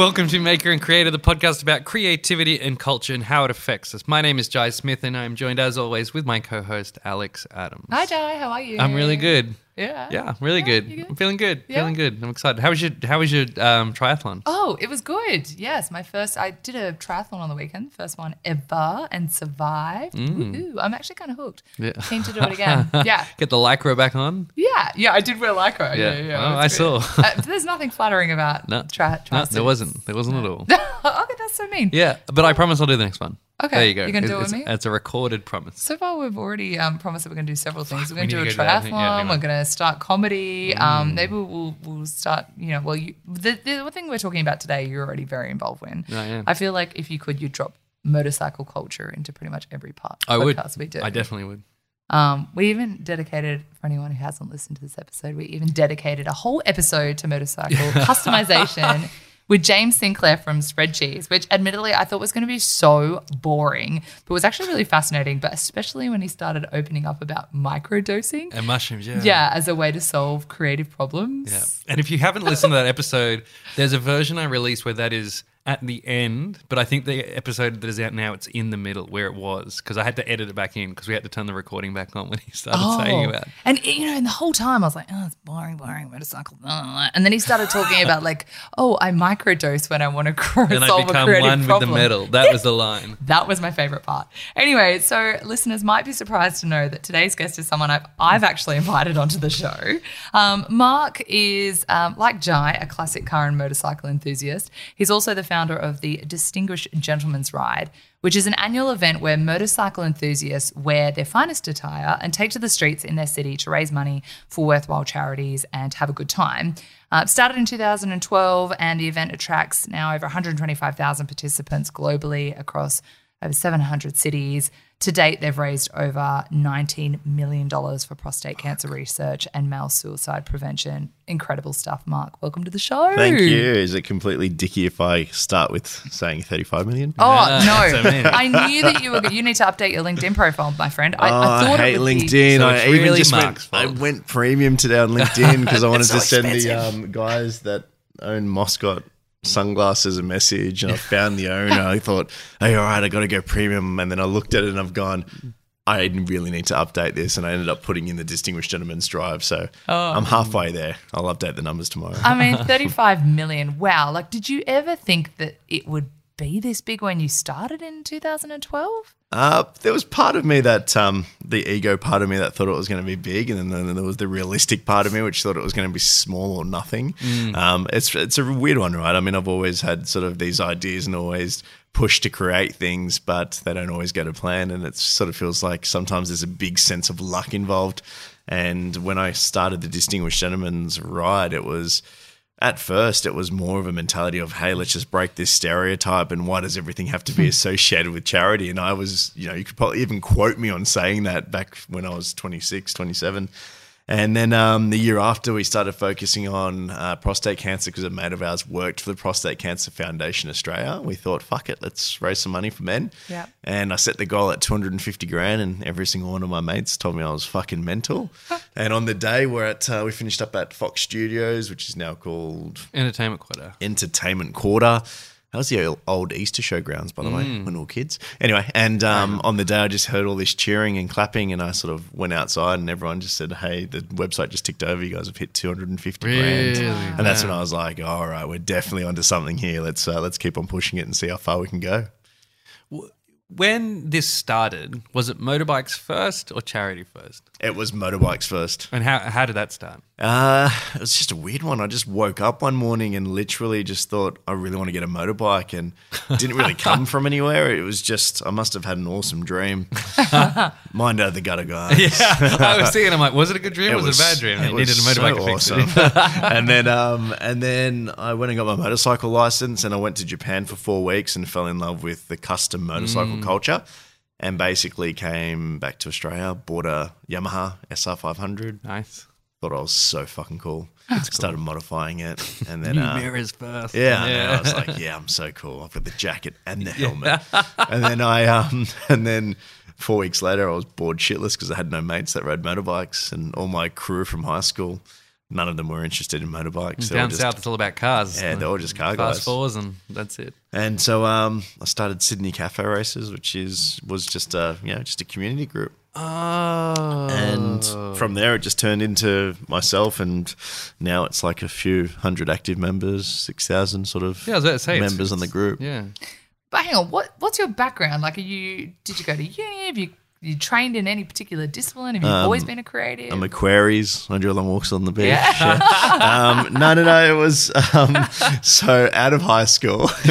Hi, everyone, and welcome to Maker and Creator, the podcast about creativity and culture and how it affects us. My name is Jai Smith, and I'm joined, as always, with my co host, Alex Adams. Hi, Jai. How are you? I'm really good. Yeah. Yeah, really Yeah, good. good? I'm feeling good. Yeah? Feeling good. I'm excited. How was your How was your um, triathlon? Oh, it was good. Yes, my first. I did a triathlon on the weekend, first one ever, and survived. Ooh, I'm actually kind of hooked. Mm. Yeah. Keen to do it again. yeah. Get the lycra back on. Yeah, yeah, I did wear lycra. Yeah. Yeah, yeah. Oh, I good. saw. uh, there's nothing flattering about No, tri- no, tri- there wasn't. There wasn't at all. okay, that's so mean. Yeah, but I promise I'll do the next one. Okay, there you go. you're gonna do it with me? It's a recorded promise. So far, we've already um, promised that we're going to do several things. we're we going to do a need to go do that. triathlon. Yeah, anyway. We're going to start comedy. Um, maybe we'll we'll start. You know, well, you, the the one thing we're talking about today, you're already very involved in. I am. I feel like if you could, you'd drop motorcycle culture into pretty much every part. I would. we do. I definitely would. Um, we even dedicated for anyone who hasn't listened to this episode. We even dedicated a whole episode to motorcycle customization. With James Sinclair from Spread Cheese, which admittedly I thought was going to be so boring, but was actually really fascinating. But especially when he started opening up about microdosing, And mushrooms, yeah. yeah, as a way to solve creative problems. Yeah. And if you haven't listened to that episode, there's a version I released where that is at the end, but I think the episode that is out now, it's in the middle where it was because I had to edit it back in because we had to turn the recording back on when he started saying about. Oh. And you know, and the whole time I was like, oh, it's boring, boring motorcycle. blah, blah, blah. And then he started talking about like, oh, I microdose when I want to grow, And I solve a become creative one problem. with the metal. That was the line. That was my favorite part. Anyway, so listeners might be surprised to know that today's guest is someone I've, I've actually invited onto the show. Um, Mark is, um, like Jai, a classic car and motorcycle enthusiast. He's also the founder of the Distinguished Gentleman's Ride, which is an annual event where motorcycle enthusiasts wear their finest attire and take to the streets in their city to raise money for worthwhile charities and have a good time. Uh, started in 2012, and the event attracts now over 125,000 participants globally across over 700 cities. To date, they've raised over $19 million for prostate cancer research and male suicide prevention. Incredible stuff, Mark. Welcome to the show. Thank you. Is it completely dicky if I start with saying 35 million? Oh Yeah, no! I knew that you were. You need to update your LinkedIn profile, my friend. I, Oh, I I, thought hate it would be- LinkedIn. So I even really just went, I went premium today on LinkedIn because I wanted so to send the um, guys that own Moscot sunglasses a message and I found the owner. I thought, hey, all right, I got to go premium. And then I looked at it and I've gone, I really need to update this. And I ended up putting in the Distinguished Gentleman's Drive. So Oh. I'm halfway there. I'll update the numbers tomorrow. I mean, 35 million. Wow. Like, did you ever think that it would be this big when you started in 2012? Uh, there was part of me that um, the ego part of me that thought it was going to be big, and then, there was the realistic part of me which thought it was going to be small or nothing. Um, it's it's a weird one, right? I mean, I've always had sort of these ideas and always pushed to create things, but they don't always go to plan, and it sort of feels like sometimes there's a big sense of luck involved. And when I started the Distinguished Gentleman's Ride, it was at first it was more of a mentality of hey let's just break this stereotype and why does everything have to be hmm. associated with charity? And i was you know you could probably even quote me on saying that back when i was 26 27 and then um, the year after we started focusing on uh, prostate cancer because a mate of ours worked for the prostate cancer foundation australia we thought fuck it let's raise some money for men Yeah. and I set the goal at 250 grand, and every single one of my mates told me I was fucking mental. and on the day we're at, uh, we finished up at Fox Studios, which is now called Entertainment Quarter. Entertainment Quarter. That was the old Easter showgrounds, by the way, when we were kids. Anyway, and um, on the day I just heard all this cheering and clapping, and I sort of went outside, and everyone just said, "Hey, the website just ticked over. You guys have hit 250 grand." Really? And that's when I was like, "All right, we're definitely onto something here. Let's uh, let's keep on pushing it and see how far we can go." When this started, was it motorbikes first or charity first? It was motorbikes first. And how, how did that start? Uh, it was just a weird one. I just woke up one morning and literally just thought I really want to get a motorbike and didn't really come from anywhere. It was just I must have had an awesome dream. Mind out of the gutter, guys. Yeah, I was thinking, I'm like, was it a good dream or was, was- it a bad dream? it you needed a motorbike so awesome. it. and then um and then I went and got my motorcycle license and I went to Japan for four weeks and fell in love with the custom motorcycle Mm. culture. And basically came back to Australia, bought a Yamaha SR500. nice. Thought I was so fucking cool. Started modifying it, and then New uh, mirrors first. yeah, and then I was like, yeah, I'm so cool. I've got the jacket and the helmet. and then I um and then four weeks later I was bored shitless because I had no mates that rode motorbikes and all my crew from high school none of them were interested in motorbikes. They were Down just- south, it's all about cars. Yeah, they're all just car guys. Fast guys. fours, and that's it. And so um, I started Sydney Cafe Racers, which is was just a you know just a community group. Oh. And from there, it just turned into myself, and now it's like a few hundred active members, six thousand sort of Yeah, I was about to say, it's- members on the group. Yeah. But hang on, what what's your background? Like, are you did you go to uni? Have you you trained in any particular discipline? Have you always been a creative? I'm Aquarius. I do long walks on the beach. Yeah. um, no, no, no. It was um, so out of high school. so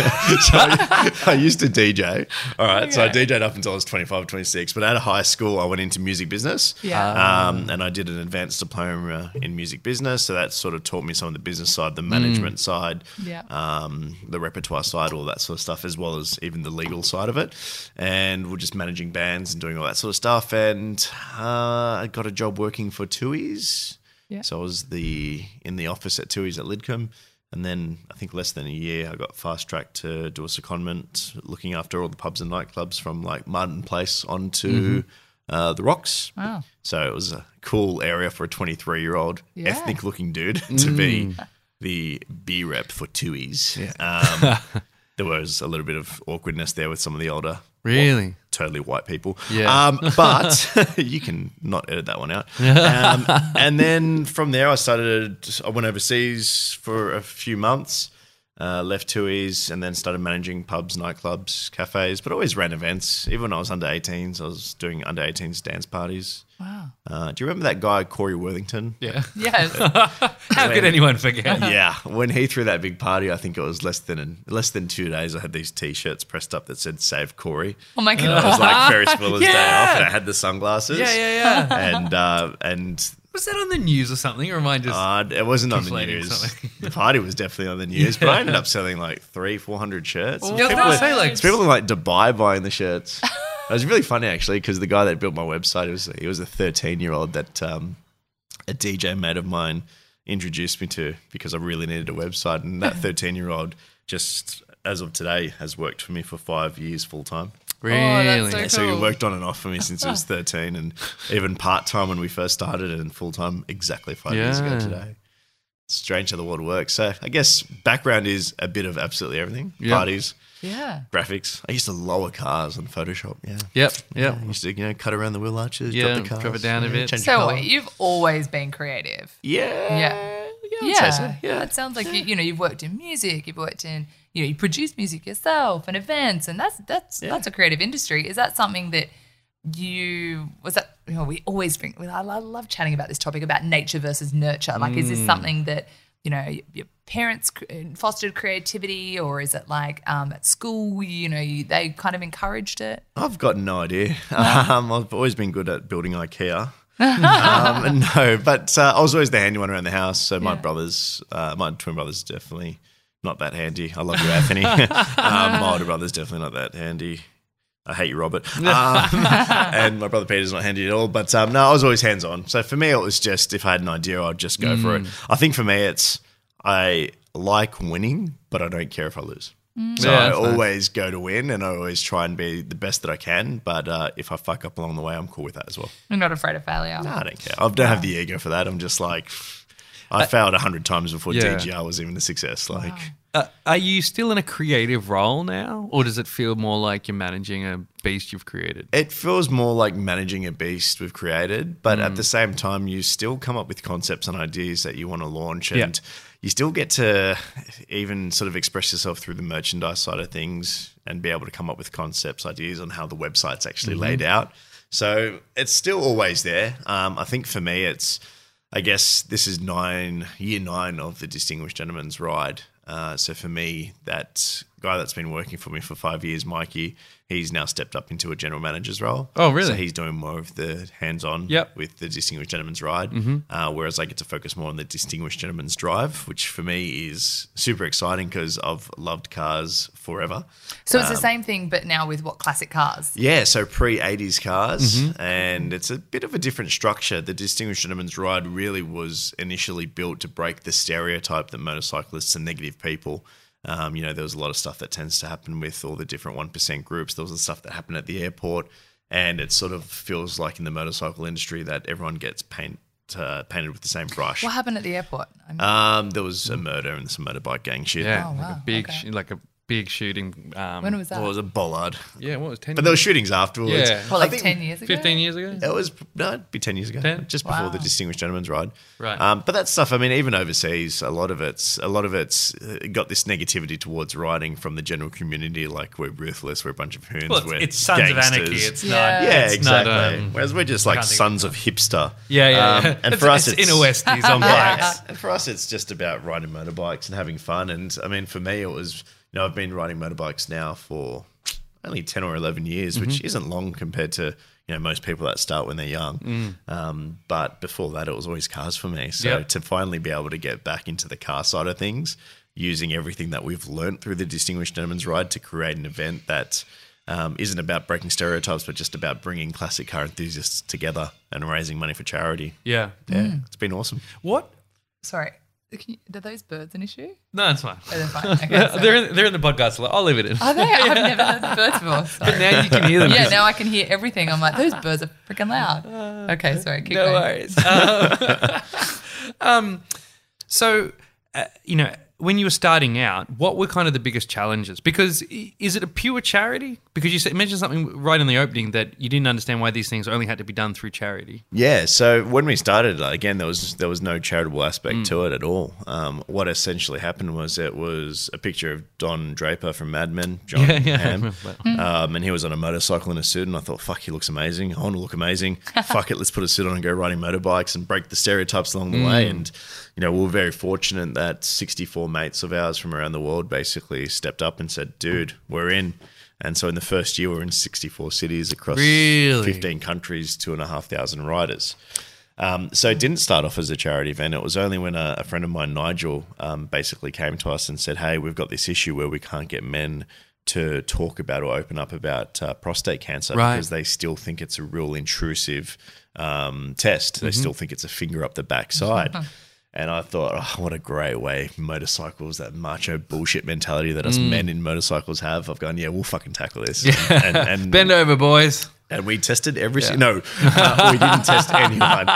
I, I used to DJ. All right. So I. DJed up until I was 25, 26. But out of high school, I went into music business. Yeah. Um, and I did an advanced diploma in music business. So that sort of taught me some of the business side, the management side, Yeah. um, the repertoire side, all that sort of stuff, as well as even the legal side of it. And we're just managing bands and doing all that sort of stuff. And uh, I got a job working for Tooheys. Yeah. So I was the in the office at Tooheys at Lidcombe. And then I think less than a year, I got fast tracked to do a secondment looking after all the pubs and nightclubs from like Martin Place onto uh, the Rocks. Wow. So it was a cool area for a 23 year old Yeah. ethnic looking dude to be the B rep for Tooheys. Um, there was a little bit of awkwardness there with some of the older, Really? Totally white people. Yeah. Um, but you can not edit that one out. Um, and then from there, I started, I went overseas for a few months. Uh, left Tooheys and then started managing pubs, nightclubs, cafes, but always ran events. Even when I was under 18s, I was doing under 18s dance parties. Wow. Uh, do you remember that guy, Corey Worthington? Yeah. Yes. How could anyone forget? yeah, when he threw that big party, I think it was less than less than two days. I had these T-shirts pressed up that said "Save Corey." Oh my god. It was like Ferris Bueller's day off, and I had the sunglasses. Yeah, yeah, yeah. And uh, and Was that on the news or something? Or am I just. uh, it wasn't on the Conflating news. something. the party was definitely on the news, but I ended up selling like three, four hundred shirts. Yeah, people, gonna were- say, like- people in like Dubai buying the shirts. It was really funny actually because the guy that built my website it was he was a thirteen year old that um, a DJ mate of mine introduced me to because I really needed a website, and that thirteen year old just as of today has worked for me for five years full time. really? so Yeah, so he worked on and off for me since he was 13 and even part time when we first started and full time exactly five years ago today. Strange how the world works. So I guess background is a bit of absolutely everything. Yeah. Parties, Yeah. graphics. I used to lower cars on Photoshop. Yeah. Yep, yep. I used to, you know, cut around the wheel arches, Yeah, drop the cars. drop it down a yeah, bit. change the So colour. wait, you've always been creative. yeah. Yeah. Yeah. I'd so, Yeah. That sounds like you, you know you've worked in music, you've worked in you know you produce music yourself and events, and that's that's Yeah. that's a creative industry. Is that something that you was that you know we always bring? I love, love chatting about this topic about nature versus nurture. Like, is Mm. this something that you know your parents fostered creativity, or is it like um, at school? You know, you, they kind of encouraged it. I've got no idea. Um, I've always been good at building IKEA. um, no, but uh, I was always the handy one around the house. So my Yeah. brothers, uh, my twin brothers, definitely not that handy. I love you, Anthony. um, my older brother's definitely not that handy. I hate you, Robert. Um, and my brother Peter's not handy at all. But um, no, I was always hands on. So for me, it was just if I had an idea, I'd just go for it. I think for me, it's I like winning, but I don't care if I lose. So Yeah, I that's nice. always go to win, and I always try and be the best that I can. But uh, if I fuck up along the way, I'm cool with that as well. I'm not afraid of failure. No, I don't care. I don't have the ego for that. I'm just like, I failed a hundred times before Yeah. DGR was even a success. Like, Uh, are you still in a creative role now? Or does it feel more like you're managing a beast you've created? it feels more like managing a beast we've created, but Mm. at the same time, you still come up with concepts and ideas that you want to launch, Yeah. and you still get to even sort of express yourself through the merchandise side of things and be able to come up with concepts, ideas on how the website's actually Mm-hmm. laid out. So it's still always there. Um, I think for me, it's I guess this is nine year nine of the Distinguished Gentleman's Ride. Uh, so for me, that guy that's been working for me for five years, Mikey, he's now stepped up into a general manager's role. Oh, really? So he's doing more of the hands-on Yep. with the Distinguished Gentleman's Ride, mm-hmm. uh, whereas I get to focus more on the Distinguished Gentleman's Drive, which for me is super exciting because I've loved cars forever. So it's the um, same thing, but now with what classic cars? Yeah, so pre 80s cars, mm-hmm. and it's a bit of a different structure. The Distinguished Gentleman's Ride really was initially built to break the stereotype that motorcyclists are negative people. Um, you know, there was a lot of stuff that tends to happen with all the different 1% groups. There was the stuff that happened at the airport, and it sort of feels like in the motorcycle industry that everyone gets paint uh, painted with the same brush. What happened at the airport? I'm- Um, there was a murder and some motorbike gang shit. Yeah, Oh, like a big, okay. like a big shooting. Um, when was that? Well, it was a bollard, yeah, what was ten? but there were shootings afterwards. Yeah. what, I like think 10 years ago? fifteen years ago. It was no, it'd be ten years ago, 10? just before Wow. the Distinguished Gentleman's Ride. Right. Um, but that stuff, I mean, even overseas, a lot of it's a lot of it's got this negativity towards riding from the general community, like we're ruthless, we're a bunch of hoons, Well, we're it's, it's Sons of Anarchy. It's Yeah. not. yeah, it's exactly. Not, um, Whereas we're just like can't think of sons of hipster. yeah, yeah. Um, yeah. and for us, it's it's inner Westies on bikes. and for us, it's just about riding motorbikes and having fun. And I mean, for me, it was you know I've been riding motorbikes now for only ten or eleven years, Mm-hmm. which isn't long compared to you know most people that start when they're young. Mm. Um, but before that, it was always cars for me. So Yep. to finally be able to get back into the car side of things, using everything that we've learnt through the Distinguished Gentleman's Ride to create an event that. Um, isn't about breaking stereotypes, but just about bringing classic car enthusiasts together and raising money for charity. Yeah. Yeah, it's been awesome. What? Sorry. Can you, are those birds an issue? No, it's fine. Oh, they're fine. Okay, they're in, they're in the podcast. I'll leave it in. Are they? I've never heard the birds before. Sorry. But now you can hear them. Yeah, now I can hear everything. I'm like, those birds are freaking loud. Okay, sorry. Keep no going. worries. Um, um, so, uh, you know, when you were starting out, what were kind of the biggest challenges? Because is it a pure charity? Because you mentioned something right in the opening that you didn't understand why these things only had to be done through charity. Yeah, so when we started, again, there was there was no charitable aspect to it at all. Um, what essentially happened was it was a picture of Don Draper from Mad Men, Jon Yeah, yeah, Hamm, um, and he was on a motorcycle in a suit, and I thought, fuck, he looks amazing. I want to look amazing. fuck it, let's put a suit on and go riding motorbikes and break the stereotypes along the way. And you know, we were very fortunate that 64 mates of ours from around the world basically stepped up and said, dude, we're in. And so in the first year, we we're in 64 cities across Really? 15 countries, two and a half thousand riders. Um, so it didn't start off as a charity event. It was only when a, a friend of mine, Nigel, um, basically came to us and said, "Hey, we've got this issue where we can't get men to talk about or open up about uh, prostate cancer Right. because they still think it's a real intrusive um, test. They still think it's a finger up the backside." And I thought, oh, what a great way motorcycles, that macho bullshit mentality that us mm. men in motorcycles have. I've gone, yeah, we'll fucking tackle this. And, and, Bend over, boys. And we tested every si- no, uh, we didn't test anyone,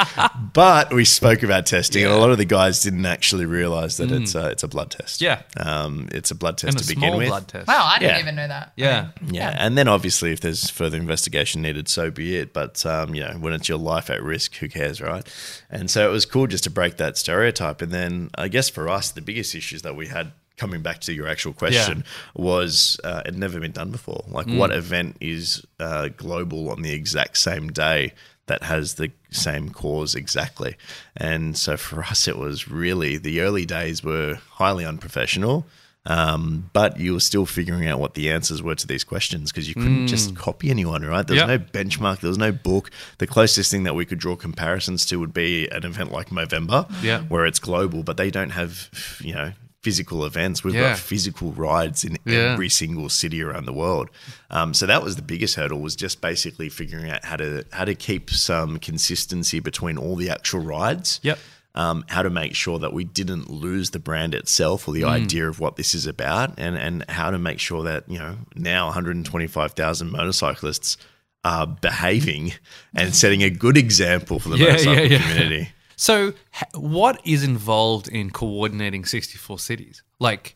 but we spoke about testing. And a lot of the guys didn't actually realize that it's a, it's a blood test. Yeah. um, it's a blood test And a to begin with. blood test. Wow, I didn't Yeah. even know that. Yeah. Yeah, and then obviously if there's further investigation needed, so be it. But um, you know, when it's your life at risk, who cares, right? And so it was cool just to break that stereotype. And then I guess for us, the biggest issues that we had. Coming back to your actual question, was uh, it never been done before? Like, what event is uh, global on the exact same day that has the same cause exactly? And so for us, it was really the early days were highly unprofessional. Um, but you were still figuring out what the answers were to these questions because you couldn't just copy anyone, right? There was Yep. no benchmark, there was no book. The closest thing that we could draw comparisons to would be an event like Movember, Yeah. where it's global, but they don't have, you know, physical events. We've Yeah. got physical rides in Yeah. every single city around the world. Um, so that was the biggest hurdle was just basically figuring out how to how to keep some consistency between all the actual rides Yep. um, how to make sure that we didn't lose the brand itself or the idea of what this is about, and and how to make sure that you know now 125,000 motorcyclists are behaving and setting a good example for the Yeah, motorcycle community. So, what is involved in coordinating 64 cities? Like,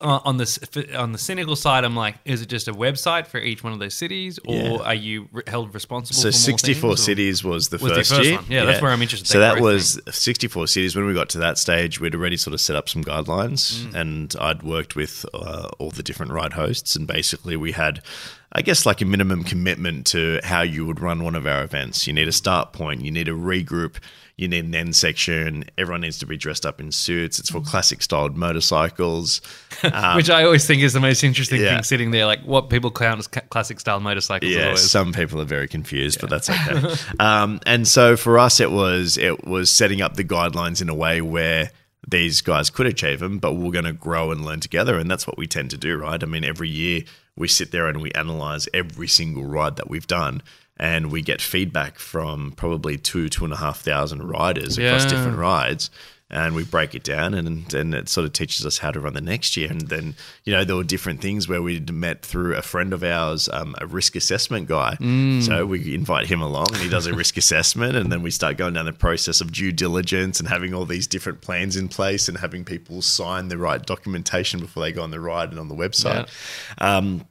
uh, on the on the cynical side, I'm like, is it just a website for each one of those cities, or Yeah. are you re- held responsible? So for more 64 things, cities was the Was the first, first year. one. Yeah, that's where I'm interested, So that that was 64 cities. When we got to that stage, we'd already sort of set up some guidelines, Mm. and I'd worked with uh, all the different ride hosts, and basically we had, I guess, like a minimum commitment to how you would run one of our events. You need a start point. You need a regroup. You need an end section. Everyone needs to be dressed up in suits. It's for Mm. classic styled motorcycles. Um, Which I always think is the most interesting Yeah. thing sitting there, like what people count as classic style motorcycles. Yeah, always. some people are very confused, but that's okay. um, and so for us, it was it was setting up the guidelines in a way where these guys could achieve them, but we're going to grow and learn together, and that's what we tend to do, right? I mean, every year we sit there and we analyze every single ride that we've done. And we get feedback from probably two, two and a half thousand riders across Yeah. different rides. And we break it down and and it sort of teaches us how to run the next year. And then you know there were different things where we'd met through a friend of ours um, a risk assessment guy. So we invite him along and he does a risk assessment and then we start going down the process of due diligence and having all these different plans in place and having people sign the right documentation before they go on the ride and on the website. Um,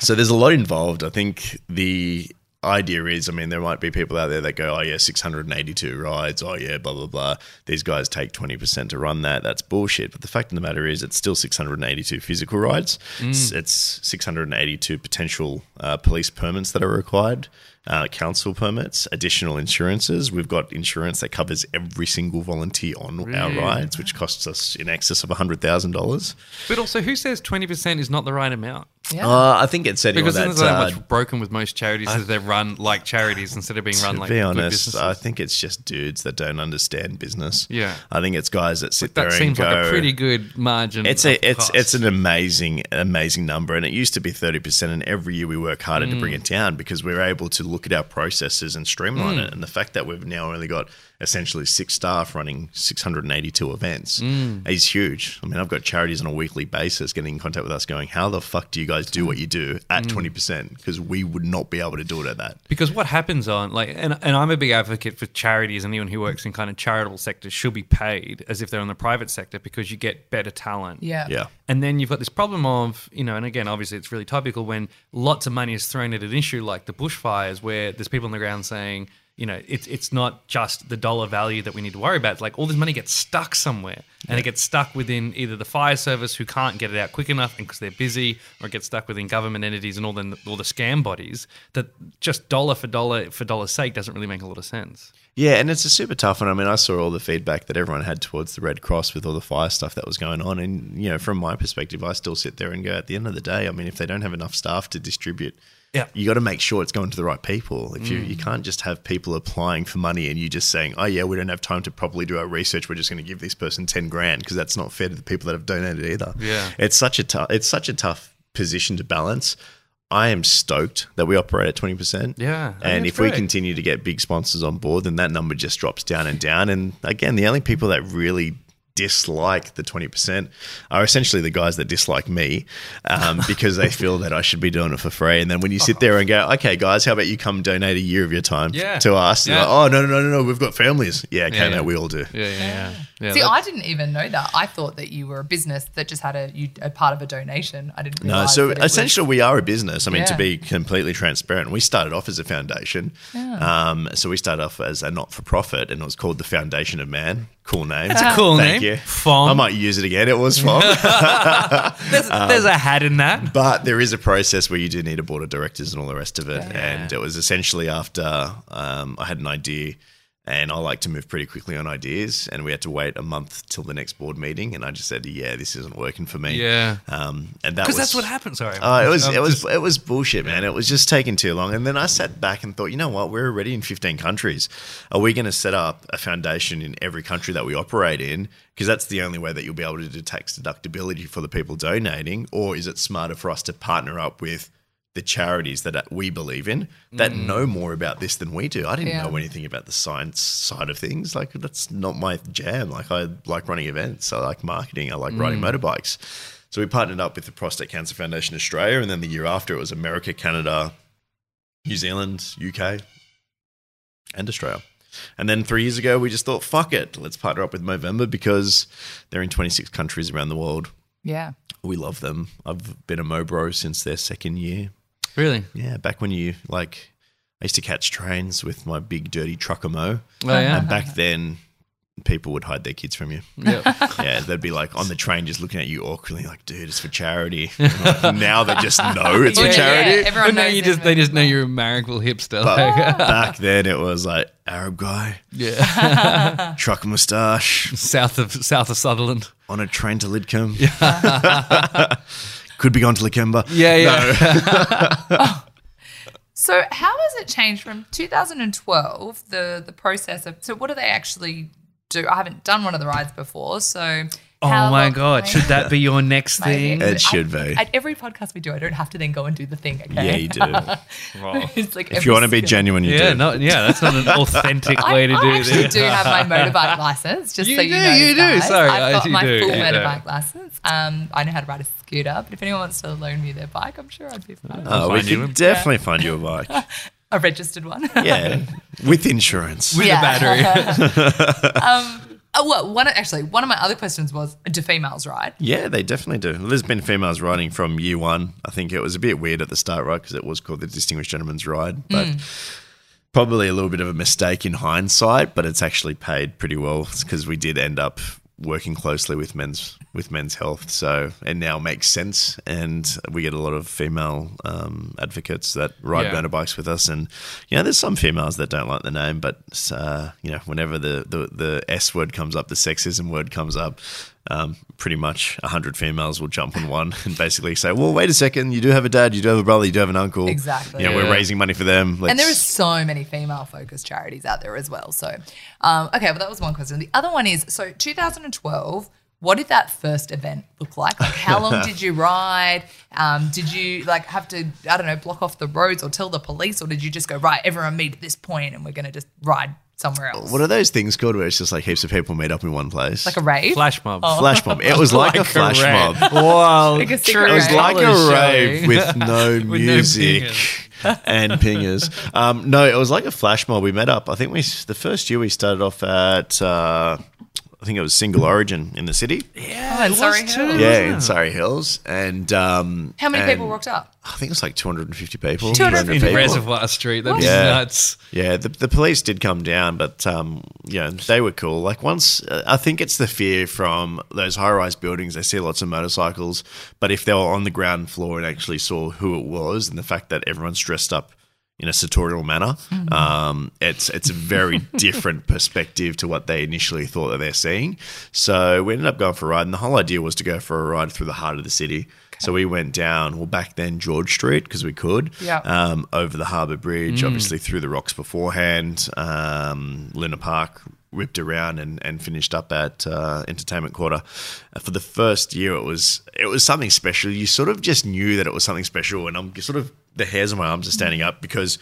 so there's a lot involved. I think the idea is, I mean, there might be people out there that go, oh, yeah, 682 rides. Oh, yeah, blah, blah, blah. These guys take 20% to run that. That's bullshit. But the fact of the matter is, it's still 682 physical rides. It's, it's 682 potential uh, police permits that are required. Uh, council permits, additional insurances. We've got insurance that covers every single volunteer on our rides, which costs us in excess of $100,000. But also, who says 20% is not the right amount? Yeah. Uh, I think it said Because that, isn't that uh, much broken with most charities is they're run like charities instead of being run like. to like be honest, businesses. I think it's just dudes that don't understand business. Yeah. I think it's guys that sit there that and seems go. like a pretty good margin. it's of a it's cost. it's an amazing amazing number, and it used to be thirty percent. And every year we work harder to Mm. bring it down because we're able to look at our processes and streamline Mm. it. And the fact that we've now only got essentially six staff running six hundred and eighty two events Mm. is huge. I mean, I've got charities on a weekly basis getting in contact with us, going, "How the fuck do you guys do what you do Mm. at twenty percent? Because we would not be able to do it at that." Because what happens on like, and, and I'm a big advocate for charities. and Anyone who works in kind of charitable sectors should be paid as if they're in the private sector because you get better talent. yeah. Yeah. And then you've got this problem of, you know, and again, obviously it's really topical when lots of money is thrown at an issue like the bushfires, where there's people on the ground saying, you know, it's it's not just the dollar value that we need to worry about. It's like all this money gets stuck somewhere, and it gets stuck within either the fire service who can't get it out quick enough because they're busy, or it gets stuck within government entities and all the all the scam bodies. That just dollar for dollar for dollar's sake doesn't really make a lot of sense. Yeah, and it's a super tough one. I mean, I saw all the feedback that everyone had towards the Red Cross with all the fire stuff that was going on. And, you know, from my perspective, I still sit there and go, at the end of the day, I mean, if they don't have enough staff to distribute, Yeah. you got to make sure it's going to the right people. If you, you mm. can't just have people applying for money and you just saying, oh, yeah, we don't have time to properly do our research. We're just going to give this person 10 grand because that's not fair to the people that have donated either. Yeah. It's such a tough, it's such a tough position to balance. I am stoked that we operate at 20%. Yeah, And if we continue to get big sponsors on board, then that number just drops down and down. And again, the only people that really dislike the 20% are essentially the guys that dislike me um, because they feel that I should be doing it for free. And then when you sit there and go, okay, guys, how about you come donate a year of your time Yeah. to us? Yeah. like, oh, no, no, no, no, no, we've got families. Yeah, okay, Yeah, mate, yeah. we all do. Yeah, yeah, yeah. yeah See, that- I didn't even know that. I thought that you were a business that just had a you a part of a donation. I didn't. No, realize so that it was- essentially we are a business. I mean, to be completely transparent, we started off as a foundation. Um, so we started off as a not-for-profit, and it was called the Foundation of Man. Cool name. It's a cool Thank name. you. I might use it again. It was fun. there's, there's a hat in that. but there is a process where you do need a board of directors and all the rest of it. And it was essentially after um, I had an idea. And I like to move pretty quickly on ideas, and we had to wait a month till the next board meeting. And I just said, "Yeah, this isn't working for me." Yeah. um, and that Because that's what happened. Sorry. Oh, it was it was just- it was bullshit, man. It was just taking too long. And then I sat back and thought, you know what? We're already in 15 countries. Are we going to set up a foundation in every country that we operate in? Because that's the only way that you'll be able to do tax deductibility for the people donating. Or is it smarter for us to partner up with the charities that uh, we believe in that mm. know more about this than we do? I didn't Yeah. know anything about the science side of things. Like that's not my jam. Like I like running events. I like marketing. I like riding mm. motorbikes. So we partnered up with the Prostate Cancer Foundation Australia, and then the year after it was America, Canada, New Zealand, UK, and Australia. And then three years ago, we just thought, fuck it, let's partner up with Movember because they're in 26 countries around the world. yeah. We love them. I've been a Mobro since their second year. Really. Yeah, back when you like, I used to catch trains with my big dirty trucker Mo. Oh, yeah. And back then, people would hide their kids from you. yeah. Yeah, they'd be like on the train just looking at you awkwardly, like, dude, it's for charity. now they just know it's Yeah, for yeah, charity. everyone But now knows you just they just know you're a Marrickville hipster. But Like, back then it was like Arab guy, yeah. truck mustache, south of south of Sutherland. on a train to Lidcombe. Could be gone to Lakemba. Yeah, yeah. Oh. So how has it changed from 2012? The the process of so what do they actually do? I haven't done one of the rides before, so Oh How my god, should that be your next Maybe. thing? It should I- be. At every podcast we do, I don't have to then go and do the thing. Okay. Yeah, you do. it's like if you want to be genuine, you Yeah, do. no, yeah, that's not an authentic way to I do actually this. do have my motorbike license, just You so you do, know. you do. Sorry, I've got my do, full you do. motorbike license. Um, I know how to ride a scooter, but if anyone wants to loan me their bike, I'm sure I'd be fine. Oh, we Find you can one. definitely find you a bike. A registered one. Yeah, with insurance. With Yeah. a battery. Oh, well, one actually, one of my other questions was, do females ride? Yeah, they definitely do. There's been females riding from year one. I think it was a bit weird at the start, right? Because it was called the Distinguished Gentleman's Ride, but mm. probably a little bit of a mistake in hindsight. But it's actually paid pretty well because we did end up working closely with men's with men's health, so it now makes sense, and we get a lot of female um, advocates that ride Yeah. bikes with us, and you know, there's some females that don't like the name, but uh, you know, whenever the, the the S word comes up, the sexism word comes up, um, pretty much hundred females will jump on one and basically say, "Well, wait a second, you do have a dad, you do have a brother, you do have an uncle, Exactly. You know, Yeah. we're raising money for them, And there are so many female focused charities out there as well. So, um, okay, well, that was one question. The other one is so 2012, what did that first event look like? Like, how long did you ride? Um, did you like have to, I don't know, block off the roads or tell the police, or did you just go, right, everyone meet at this point and we're going to just ride somewhere else? What are those things called where it's just like heaps of people meet up in one place? like a rave? Flash mob. flash mob. It was like, a flash rave. mob. Wow. Like It was like a rave with no With no music pingers. and pingers. Um, no, it was like a flash mob. We met up. I think we the first year we started off at uh, I think it was Single Origin in the city. Yeah, Oh, in it Surry was Hills. too, Yeah, in? Surry Hills, and um, How many and people walked up? I think it was like 250 people. 250 people. Reservoir Street. That'd Yeah. nuts. Yeah, the, the police did come down, but um, yeah, they were cool. Like once, uh, I think it's the fear from those high-rise buildings. They see lots of motorcycles, but if they were on the ground floor and actually saw who it was, and the fact that everyone's dressed up in a sartorial manner, um, it's it's a very different perspective to what they initially thought that they're seeing. So we ended up going for a ride, and the whole idea was to go for a ride through the heart of the city. So we went down, well, back then George Street because we could, Yeah. um, over the Harbour Bridge, obviously through the rocks beforehand, um, Luna Park, whipped around and, and finished up at uh, Entertainment Quarter. Uh, For the first year, it was it was something special. You sort of just knew that it was something special, and I'm sort of the hairs on my arms are standing up because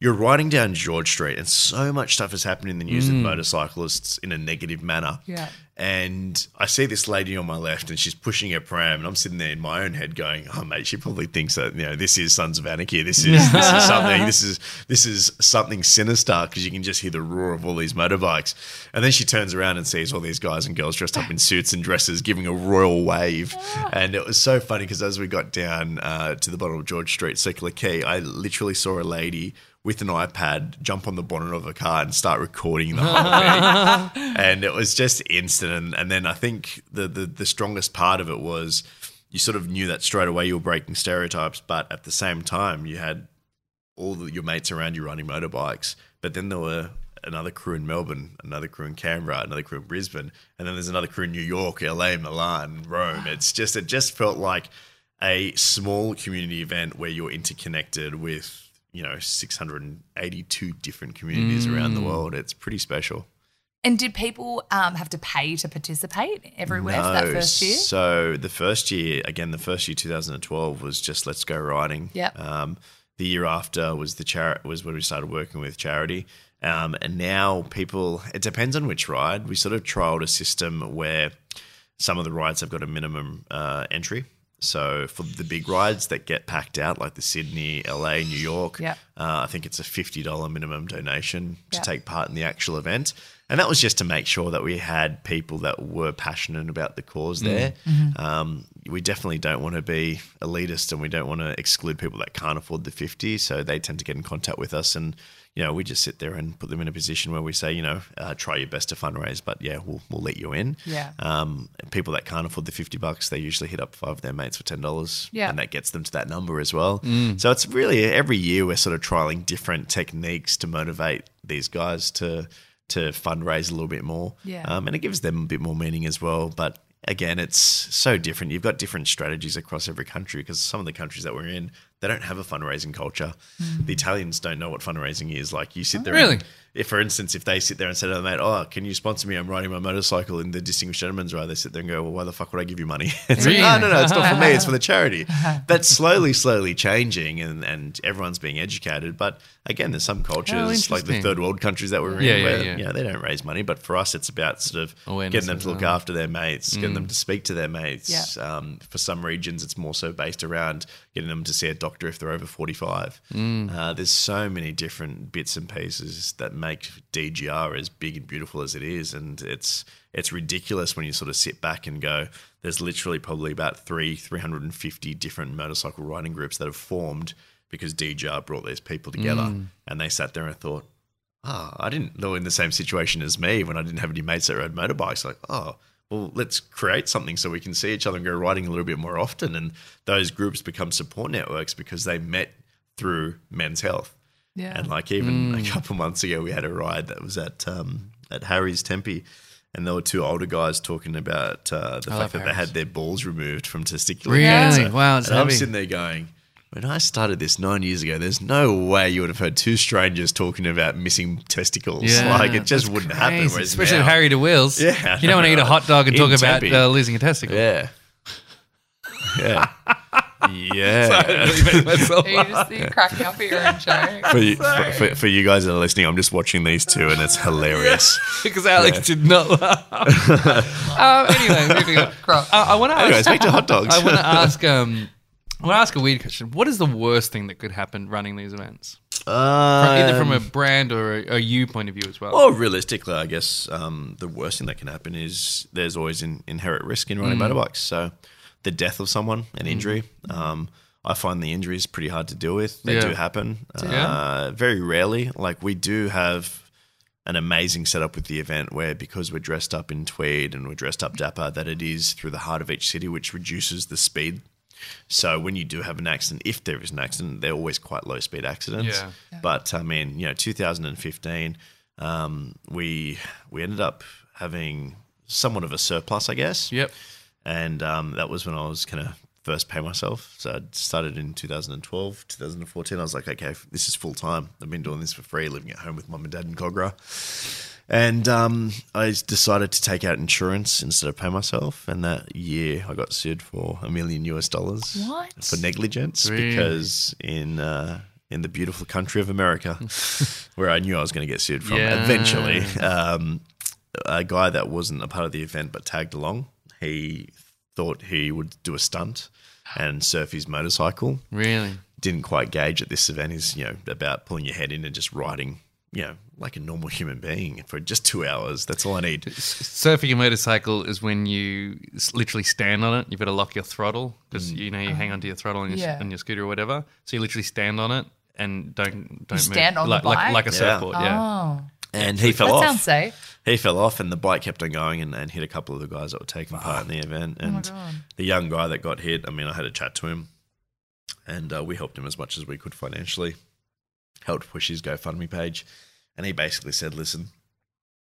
you're riding down George Street, and so much stuff has happened in the news with motorcyclists in a negative manner. Yeah. And I see this lady on my left, and she's pushing her pram, and I'm sitting there in my own head going, "Oh, mate, she probably thinks that you know this is Sons of Anarchy. This is this is something. This is this is something sinister because you can just hear the roar of all these motorbikes." And then she turns around and sees all these guys and girls dressed up in suits and dresses, giving a royal wave. And it was so funny because as we got down uh, to the bottom of George Street, Circular Quay, I literally saw a lady with an iPad jump on the bonnet of a car and start recording the whole thing and it was just instant. And, and then I think the, the the strongest part of it was you sort of knew that straight away you were breaking stereotypes, but at the same time you had all the, your mates around you riding motorbikes. But then there were another crew in Melbourne, another crew in Canberra, another crew in Brisbane, and then there's another crew in New York, LA, Milan, Rome. It's just it just felt like a small community event where you're interconnected with you know 682 different communities around the world. It's pretty special. And did people um, have to pay to participate everywhere for that first year? So the first year, again, the first year, 2012, was just let's go riding. Yep. Um, the year after was the chari- was when we started working with charity. Um, and now people, it depends on which ride. We sort of trialed a system where some of the rides have got a minimum uh, entry. So for the big rides that get packed out, like the Sydney, LA, New York, Yep. uh, I think it's a fifty dollar minimum donation to Yep. take part in the actual event, and that was just to make sure that we had people that were passionate about the cause there. Um, we definitely don't want to be elitist, and we don't want to exclude people that can't afford the fifty. So they tend to get in contact with us, and you know we just sit there and put them in a position where we say, you know, uh, try your best to fundraise, but yeah, we'll we'll let you in. Yeah. Um, people that can't afford the fifty bucks, they usually hit up five of their mates for ten dollars. Yeah. And that gets them to that number as well. So it's really every year we're sort of trialing different techniques to motivate these guys to to fundraise a little bit more. Yeah. Um, and it gives them a bit more meaning as well. But again, it's so different. You've got different strategies across every country because some of the countries that we're in, they don't have a fundraising culture. Mm. The Italians don't know what fundraising is. Like you sit there, Really? and, if for instance, if they sit there and say to their mate, "Oh, can you sponsor me? I'm riding my motorcycle in the Distinguished Gentleman's Ride," they sit there and go, "Well, why the fuck would I give you money?" It's Really? like, no, no, no, it's not for me. It's for the charity. That's slowly, slowly changing, and and everyone's being educated. But again, there's some cultures like the third world countries that we're in Yeah, yeah, where yeah. you know they don't raise money, but for us, it's about sort of Awareness getting them to look well. after their mates, getting Mm. them to speak to their mates. Yeah. Um, for some regions, it's more so based around getting them to see a doctor if they're over 45. Mm. Uh, there's so many different bits and pieces that make DGR as big and beautiful as it is, and it's it's ridiculous when you sort of sit back and go. There's literally probably about three, 350 different motorcycle riding groups that have formed because DGR brought these people together, Mm. and they sat there and thought, oh, I didn't know in the same situation as me when I didn't have any mates that rode motorbikes. Like, oh, well, let's create something so we can see each other and go riding a little bit more often. And those groups become support networks because they met through men's health. Yeah. And like even a couple months ago, we had a ride that was at um, at Harry's Tempe, and there were two older guys talking about uh, the I fact that they had their balls removed from testicular Really? cancer. Wow, it's and I'm sitting there going. When I started this nine years ago, there's no way you would have heard two strangers talking about missing testicles. like it just wouldn't happen. Whereas Especially now- with Harry to Wheels. Yeah, You don't want to eat a hot dog and In talk about uh, losing a testicle. Yeah. Yeah. yeah. myself you just you cracking up at your own joke? For you, for, for, for you guys that are listening, I'm just watching these two and it's hilarious. because Alex did not laugh. um, anyway, moving on. Uh, I want to Anyways, ask. back to hot dogs. I want to ask. Um, I want to ask a weird question. What is the worst thing that could happen running these events, From- either from a Um, brand or a, a you point of view as well? Well, realistically, I guess um, the worst thing that can happen is there's always an inherent risk in riding motorbikes. So the death of someone, an injury. Um, I find the injuries pretty hard to deal with. They Yeah. do happen. Uh, very rarely. Like we do have an amazing setup with the event where because we're dressed up in tweed and we're dressed up dapper, that it is through the heart of each city, which reduces the speed. So when you do have an accident, if there is an accident, they're always quite low speed accidents. Yeah. But I mean, you know, 2015, um, we we ended up having somewhat of a surplus, I guess. Yep. And um, that was when I was kind of first pay myself. So I started in 2012, 2014. I was like, okay, this is full time. I've been doing this for free, living at home with mum and dad in Kogarah. And um, I decided to take out insurance instead of pay myself. And that year, I got sued for a million US dollars What? for negligence Really? because in uh, in the beautiful country of America, where I knew I was going to get sued from Yeah. eventually, um, a guy that wasn't a part of the event but tagged along, he thought he would do a stunt and surf his motorcycle. Really. Didn't quite gauge that this event is, you know, about pulling your head in and just riding, you know, like a normal human being for just two hours. That's all I need. Surfing a motorcycle is when you literally stand on it. You've got to lock your throttle because you know you hang onto your throttle on your, Yeah. on your scooter or whatever. So you literally stand on it and don't don't move. stand on like, like bike? like a Yeah. surfboard. Yeah. Oh, And he fell that off. sounds safe. he fell off and the bike kept on going and, and hit a couple of the guys that were taking part in the event. And God. the young guy that got hit, I mean, I had a chat to him and uh, we helped him as much as we could financially, helped push his GoFundMe page. And he basically said, listen,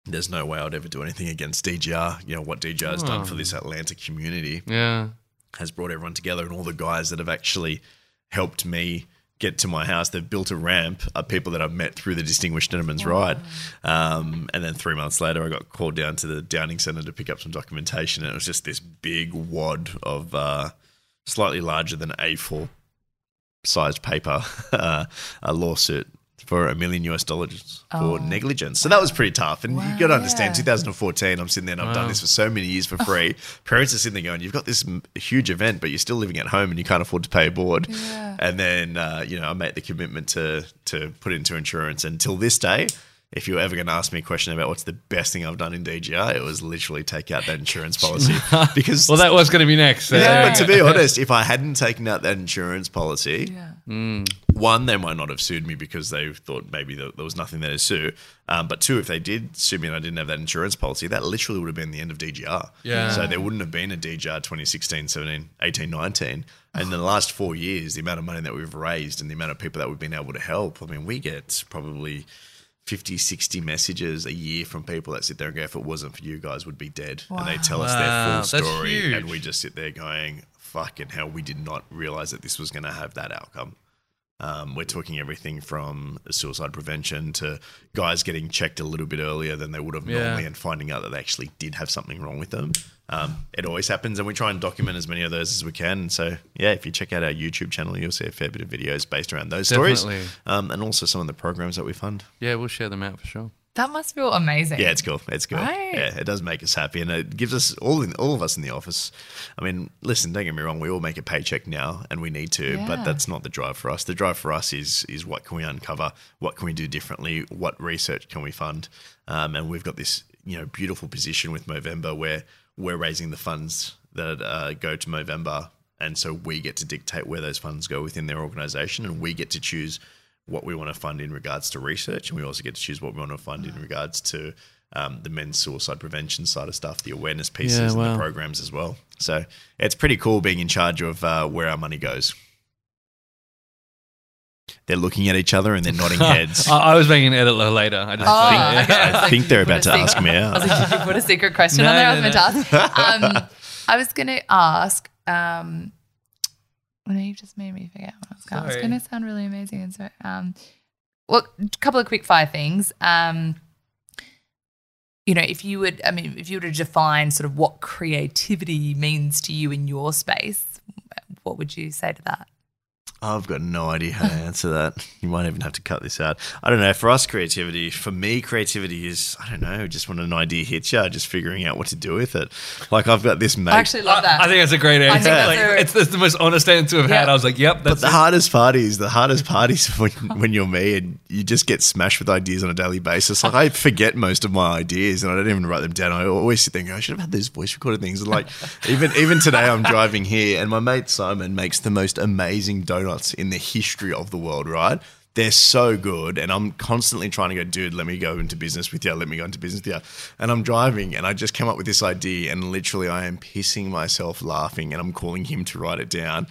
there's no way I'd ever do anything against DGR. You know, what DGR has done for this Atlanta community Yeah. has brought everyone together and all the guys that have actually helped me get to my house. They've built a ramp are people that I've met through the Distinguished Gentleman's Ride. Um, and then three months later, I got called down to the Downing Centre to pick up some documentation. And it was just this big wad of uh, slightly larger than A4 sized paper, uh, a lawsuit for a million US dollars for negligence. So that was pretty tough. And you got to understand, yeah. 2014, I'm sitting there and I've done this for so many years for free. Parents are sitting there going, you've got this m- huge event, but you're still living at home and you can't afford to pay a board. Yeah. And then, uh, you know, I made the commitment to to put into insurance. Until this day, if you were ever going to ask me a question about what's the best thing I've done in DGR, it was literally take out that insurance policy. because Well, that was going to be next. yeah, Uh, but to be honest, if I hadn't taken out that insurance policy, Yeah. one, they might not have sued me because they thought maybe there, there was nothing there to sue. Um, but two, if they did sue me and I didn't have that insurance policy, that literally would have been the end of DGR. Yeah. So there wouldn't have been a DGR 2016, 17, 18, 19. And in the last four years, the amount of money that we've raised and the amount of people that we've been able to help, I mean, we get probably 50, 60 messages a year from people that sit there and go, if it wasn't for you guys, would be dead. And they tell us Wow, their full story. And we just sit there going, fucking hell, we did not realize that this was going to have that outcome. Um, we're talking everything from suicide prevention to guys getting checked a little bit earlier than they would have Yeah. normally and finding out that they actually did have something wrong with them. Um, it always happens, and we try and document as many of those as we can. So, yeah, if you check out our YouTube channel, you'll see a fair bit of videos based around those stories, um, and also some of the programs that we fund. Yeah, we'll share them out for sure. That must feel amazing. Yeah, it's cool. It's cool. Right. Yeah, it does make us happy, and it gives us all in, all of us in the office. I mean, listen, don't get me wrong. We all make a paycheck now, and we need to, Yeah. but that's not the drive for us. The drive for us is is what can we uncover? What can we do differently? What research can we fund? Um, and we've got this you know beautiful position with Movember where we're raising the funds that uh, go to Movember, and so we get to dictate where those funds go within their organisation, and we get to choose what we want to fund in regards to research, and we also get to choose what we want to fund in regards to um, the men's suicide prevention side of stuff, the awareness pieces, Yeah, and the programs as well. So it's pretty cool being in charge of uh, where our money goes. They're looking at each other and they're nodding heads. I, I was making an edit later. I just Oh, think, okay. I was like, think they're about to secret- ask me out. I out. was like, did you put a secret question No, on there? I no, was meant to ask. Um, I was going to ask. Um, well, no, you've just made me forget what I was going. It's Sorry. going to sound really amazing. And so, um, well, a couple of quick fire things. Um, you know, if you would, I mean, if you were to define sort of what creativity means to you in your space, what would you say to that? I've got no idea how to answer that. You might even have to cut this out. I don't know. For us, creativity, for me, creativity is, I don't know, just when an idea hits you, just figuring out what to do with it. Like I've got this mate. I actually love that. I think that's a great think answer. that's Like, a- it's, that's the most honest answer I've Yeah. had. I was like, yep, But the it. hardest part is the hardest part is when, when you're me and you just get smashed with ideas on a daily basis. Like I forget most of my ideas and I don't even write them down. I always sit there and go, I should have had those voice recorded things. And like even even today I'm driving here and my mate Simon makes the most amazing donuts in the history of the world, right? They're so good, and I'm constantly trying to go, dude. Let me go into business with you. Let me go into business with you. And I'm driving, and I just came up with this idea, and literally, I am pissing myself laughing, and I'm calling him to write it down.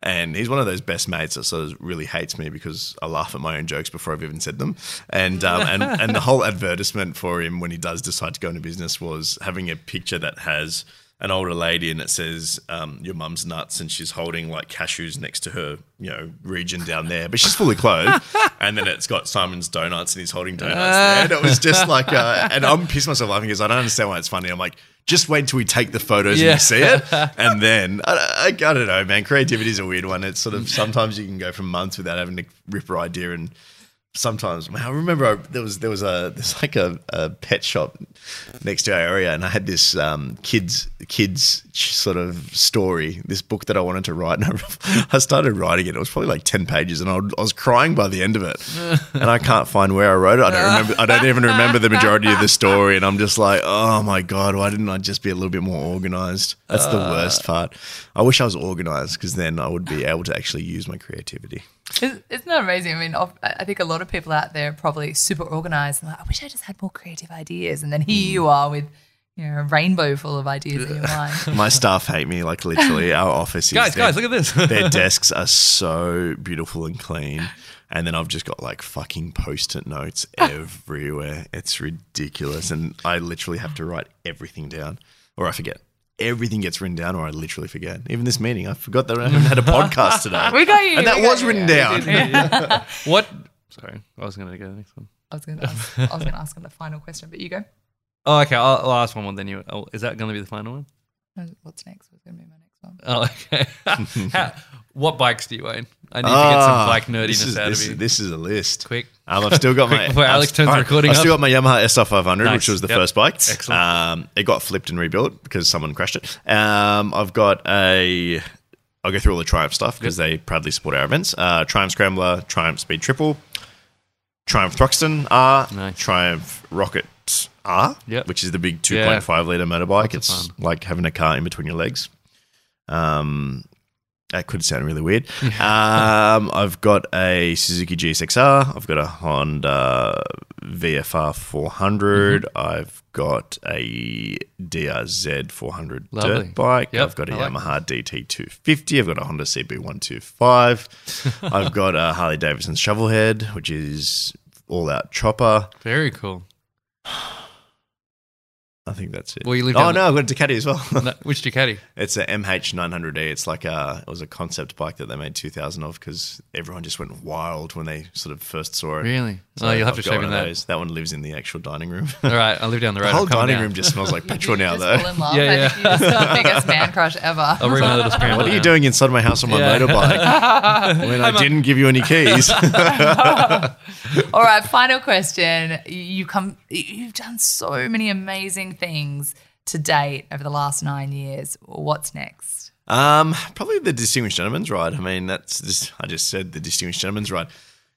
And he's one of those best mates that sort of really hates me because I laugh at my own jokes before I've even said them. And um, and and the whole advertisement for him when he does decide to go into business was having a picture that has an older lady and it says um, your mum's nuts and she's holding like cashews next to her you know region down there but she's fully clothed. And then it's got Simon's donuts and he's holding donuts there. And it was just like uh, and I'm pissed myself laughing because I don't understand why it's funny. I'm like just wait until we take the photos Yeah. and you see it. And then I, I, I don't know man creativity is a weird one. It's sort of sometimes you can go for months without having a ripper idea and sometimes I remember I, there was there was a there's like a, a pet shop next to our area and I had this um, kids kids sort of story this book that I wanted to write and I, I started writing it. It was probably like 10 pages and I, I was crying by the end of it and I can't find where I wrote it. I don't remember I don't even remember the majority of the story and I'm just like oh my god why didn't I just be a little bit more organized? That's the worst part. I wish I was organized because then I would be able to actually use my creativity Isn't isn't that amazing? I mean, I I think a lot of people out there are probably super organized and like, I wish I just had more creative ideas. And then here mm. you are with, you know, a rainbow full of ideas in your mind. My staff hate me, like literally. Our office is guys, their- guys, look at this. their desks are so beautiful and clean. And then I've just got like fucking post it notes everywhere. It's ridiculous. And I literally have to write everything down or I forget. Everything gets written down or I literally forget. Even this meeting, I forgot that I haven't had a podcast today. We got you. and that we got was you. written down. what? Sorry, I was going to go to the next one. I was going to ask, I was going to ask on the final question, but you go. Oh, okay. I'll, I'll ask one more. Then you. Oh, is that going to be the final one? What's next? What's going to be my next one? Oh, okay. How, what bikes do you own? I need to get some Ah, bike this nerdiness is, out this, of you. is- this is a list. Quick. Um, I've still got my. Before Alex turns the recording I've still off. got my Yamaha SR500, Nice. which was the Yep. first bike. Excellent. Um, it got flipped and rebuilt because someone crashed it. Um, I've got a. I'll go through all the Triumph stuff because they proudly support our events. Uh, Triumph Scrambler, Triumph Speed Triple, Triumph Thruxton R, Nice. Triumph Rocket R, Yep. which is the big Yeah. 2.5 liter motorbike. It's like having a car in between your legs. Um, that could sound really weird. um, I've got a Suzuki GSXR. I've got a Honda VFR 400. Mm-hmm. I've got a DRZ 400 Lovely. dirt bike. Yep, I've got a like Yamaha DT 250. I've got a Honda CB 125. I've got a Harley Davidson Shovelhead, which is all out chopper. Very cool. I think that's it. Well, you lived oh no, I've got a Ducati as well. No, which Ducati? It's a MH900E. It's like a it was a concept bike that they made 2000 of because everyone just went wild when they sort of first saw it. Really? Oh, you'll have to I've show me that. those. That one lives in the actual dining room. All right, I live down the road. the whole dining down. room just smells like petrol You now, just though. fall in love. Yeah, I yeah. think you just got the biggest man crush ever. I'll bring my little scramble. What are you doing inside my house on my Yeah. motorbike when I didn't give you any keys? All right, final question. You come you've done so many amazing things to date over the last 9 years. What's next? Um, probably the Distinguished Gentleman's Ride. I mean, that's just I just said the Distinguished Gentleman's Ride.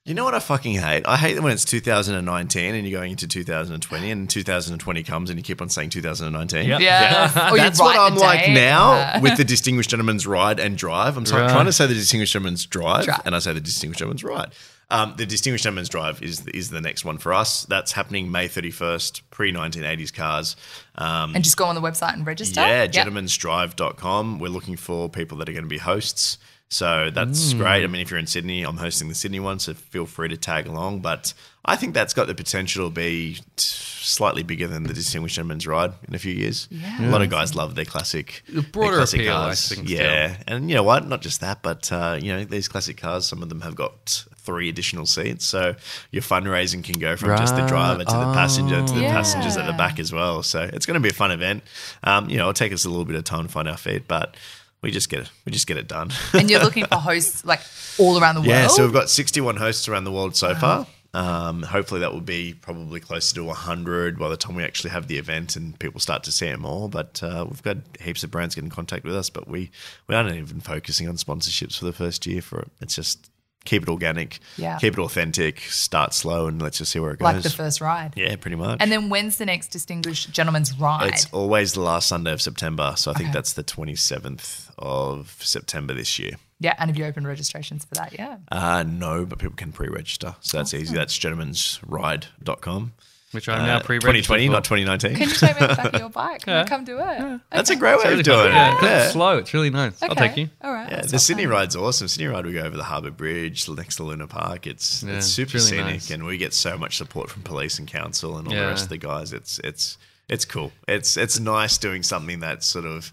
You know what I fucking hate? I hate when it's 2019 and you're going into 2020 and 2020 comes and you keep on saying 2019. Yep. Yeah. Or you That's what I'm like now Yeah. with the Distinguished Gentleman's Ride and Drive. I'm sorry, Right. trying to say the Distinguished Gentleman's Drive, Drive. and I say the Distinguished Gentleman's Ride. Um, the Distinguished Gentleman's Drive is is the next one for us. That's happening May 31st, pre 1980s cars. Um, And just go on the website and register. yeah, Yep. gentlemansdrive.com. We're looking for people that are going to be hosts. So that's great. I mean, if you're in Sydney, I'm hosting the Sydney one, so feel free to tag along. But I think that's got the potential to be slightly bigger than the Distinguished Gentleman's Ride in a few years. Yeah. A lot of guys love their classic, The broader their classic appeal, I cars. think, Yeah, and you know what? Not just that, but uh, you know these classic cars. Some of them have got three additional seats, so your fundraising can go from just the driver to the passenger to the Yeah. passengers at the back as well. So it's going to be a fun event. Um, you know, it'll take us a little bit of time to find our feet, but we just get it. We just get it done. and you're looking for hosts like all around the world. yeah. So we've got 61 hosts around the world so far. Um, hopefully that will be probably closer to 100 by the time we actually have the event and people start to see it more. But uh, we've got heaps of brands get in contact with us, but we we aren't even focusing on sponsorships for the first year for it. It's just keep it organic, Yeah. keep it authentic, start slow, and let's just see where it goes. like the first ride. yeah, pretty much. And then when's the next Distinguished Gentleman's Ride? It's always the last Sunday of September, so I think Okay. that's the 27th of September this year. yeah, and have you opened registrations for that? Yeah. Uh, no, but people can pre-register, so that's easy. That's gentlemansride.com. Which I'm Uh, now pre-registered 2020, for. not 2019. Can you take me on the back of your bike? Can I come do it? That's a great way Really of doing it. Yeah, Yeah. it's slow. It's really nice. I'll take you. All right. Yeah, that's the not Sydney bad. ride's awesome. Sydney ride, we go over the Harbour Bridge next to Luna Park. It's Yeah, it's super it's really scenic, nice. and we get so much support from police and council and all Yeah. the rest of the guys. It's it's it's cool. It's it's nice doing something that sort of,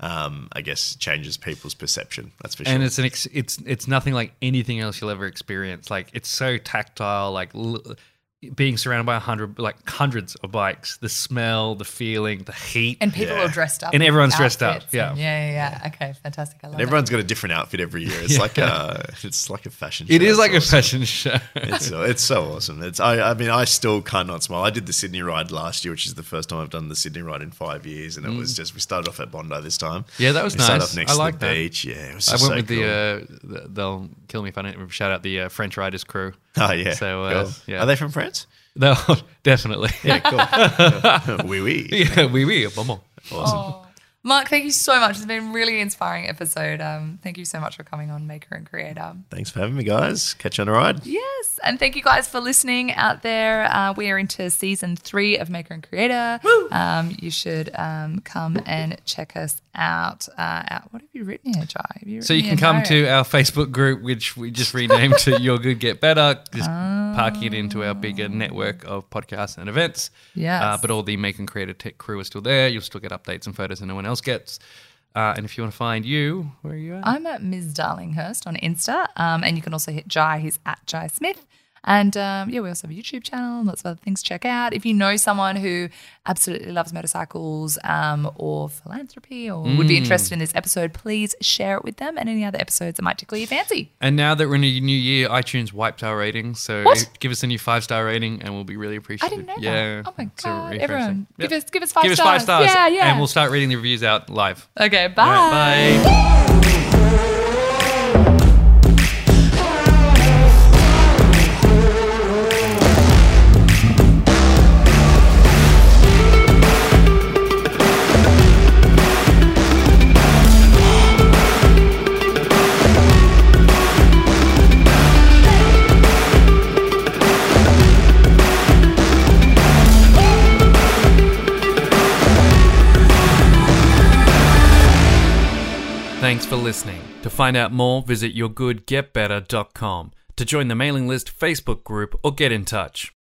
um, I guess, changes people's perception. That's for sure. And it's an ex- it's it's nothing like anything else you'll ever experience. Like it's so tactile. Like l- being surrounded by a hundred like hundreds of bikes. The smell, the feeling, the heat. And people Yeah. are dressed up. And everyone's dressed up, yeah. and- yeah, yeah, yeah. Okay, fantastic. I love And everyone's got a different outfit every year. It's like a it's like a fashion. show. It's like a fashion show. It's so, it's so awesome. It's I I mean I still cannot smile. I did the Sydney ride last year, which is the first time I've done the Sydney ride in five years, and it was just we started off at Bondi this time. Mm. Yeah, that was we started nice. off next I to like the that. beach. Yeah, it was so I went so with cool. the, uh, the. They'll kill me if I don't shout out the uh, French Riders crew. oh yeah. so, uh, cool. yeah. Are they from France? No, definitely. Yeah, cool. oui, oui. yeah, oui, oui, maman. Awesome. Oh. Mark, thank you so much. It's been a really inspiring episode. Um, thank you so much for coming on Maker and Creator. Thanks for having me, guys. Catch you on a ride. Yes, and thank you guys for listening out there. Uh, we are into season three of Maker and Creator. Um, you should um, come and check us out. Uh, out. What have you written here, Jai? Have you So you can come here? to our Facebook group, which we just renamed to Your Good Get Better, just parking it into our bigger network of podcasts and events. Yes. Uh, but all the Maker and Creator Tech crew is still there. You'll still get updates and photos and no one else gets. Uh, and if you want to find you, where are you at? I'm at Ms. Darlinghurst on Insta, um, and you can also hit Jai. He's at Jai Smith. And um, yeah, we also have a YouTube channel and lots of other things to check out. If you know someone who absolutely loves motorcycles um, or philanthropy or would Mm. be interested in this episode, please share it with them and any other episodes that might tickle your fancy. And now that we're in a new year, iTunes wiped our ratings. So What? give us a new five star rating and we'll be really appreciated. I didn't know yeah, that. Oh my god! Everyone, Yep. give us give us five Give us stars. five stars. Yeah, yeah. And we'll start reading the reviews out live. okay, bye. Right, bye. To find out more, visit yourgoodgetbetter.com. To join the mailing list, Facebook group, or get in touch.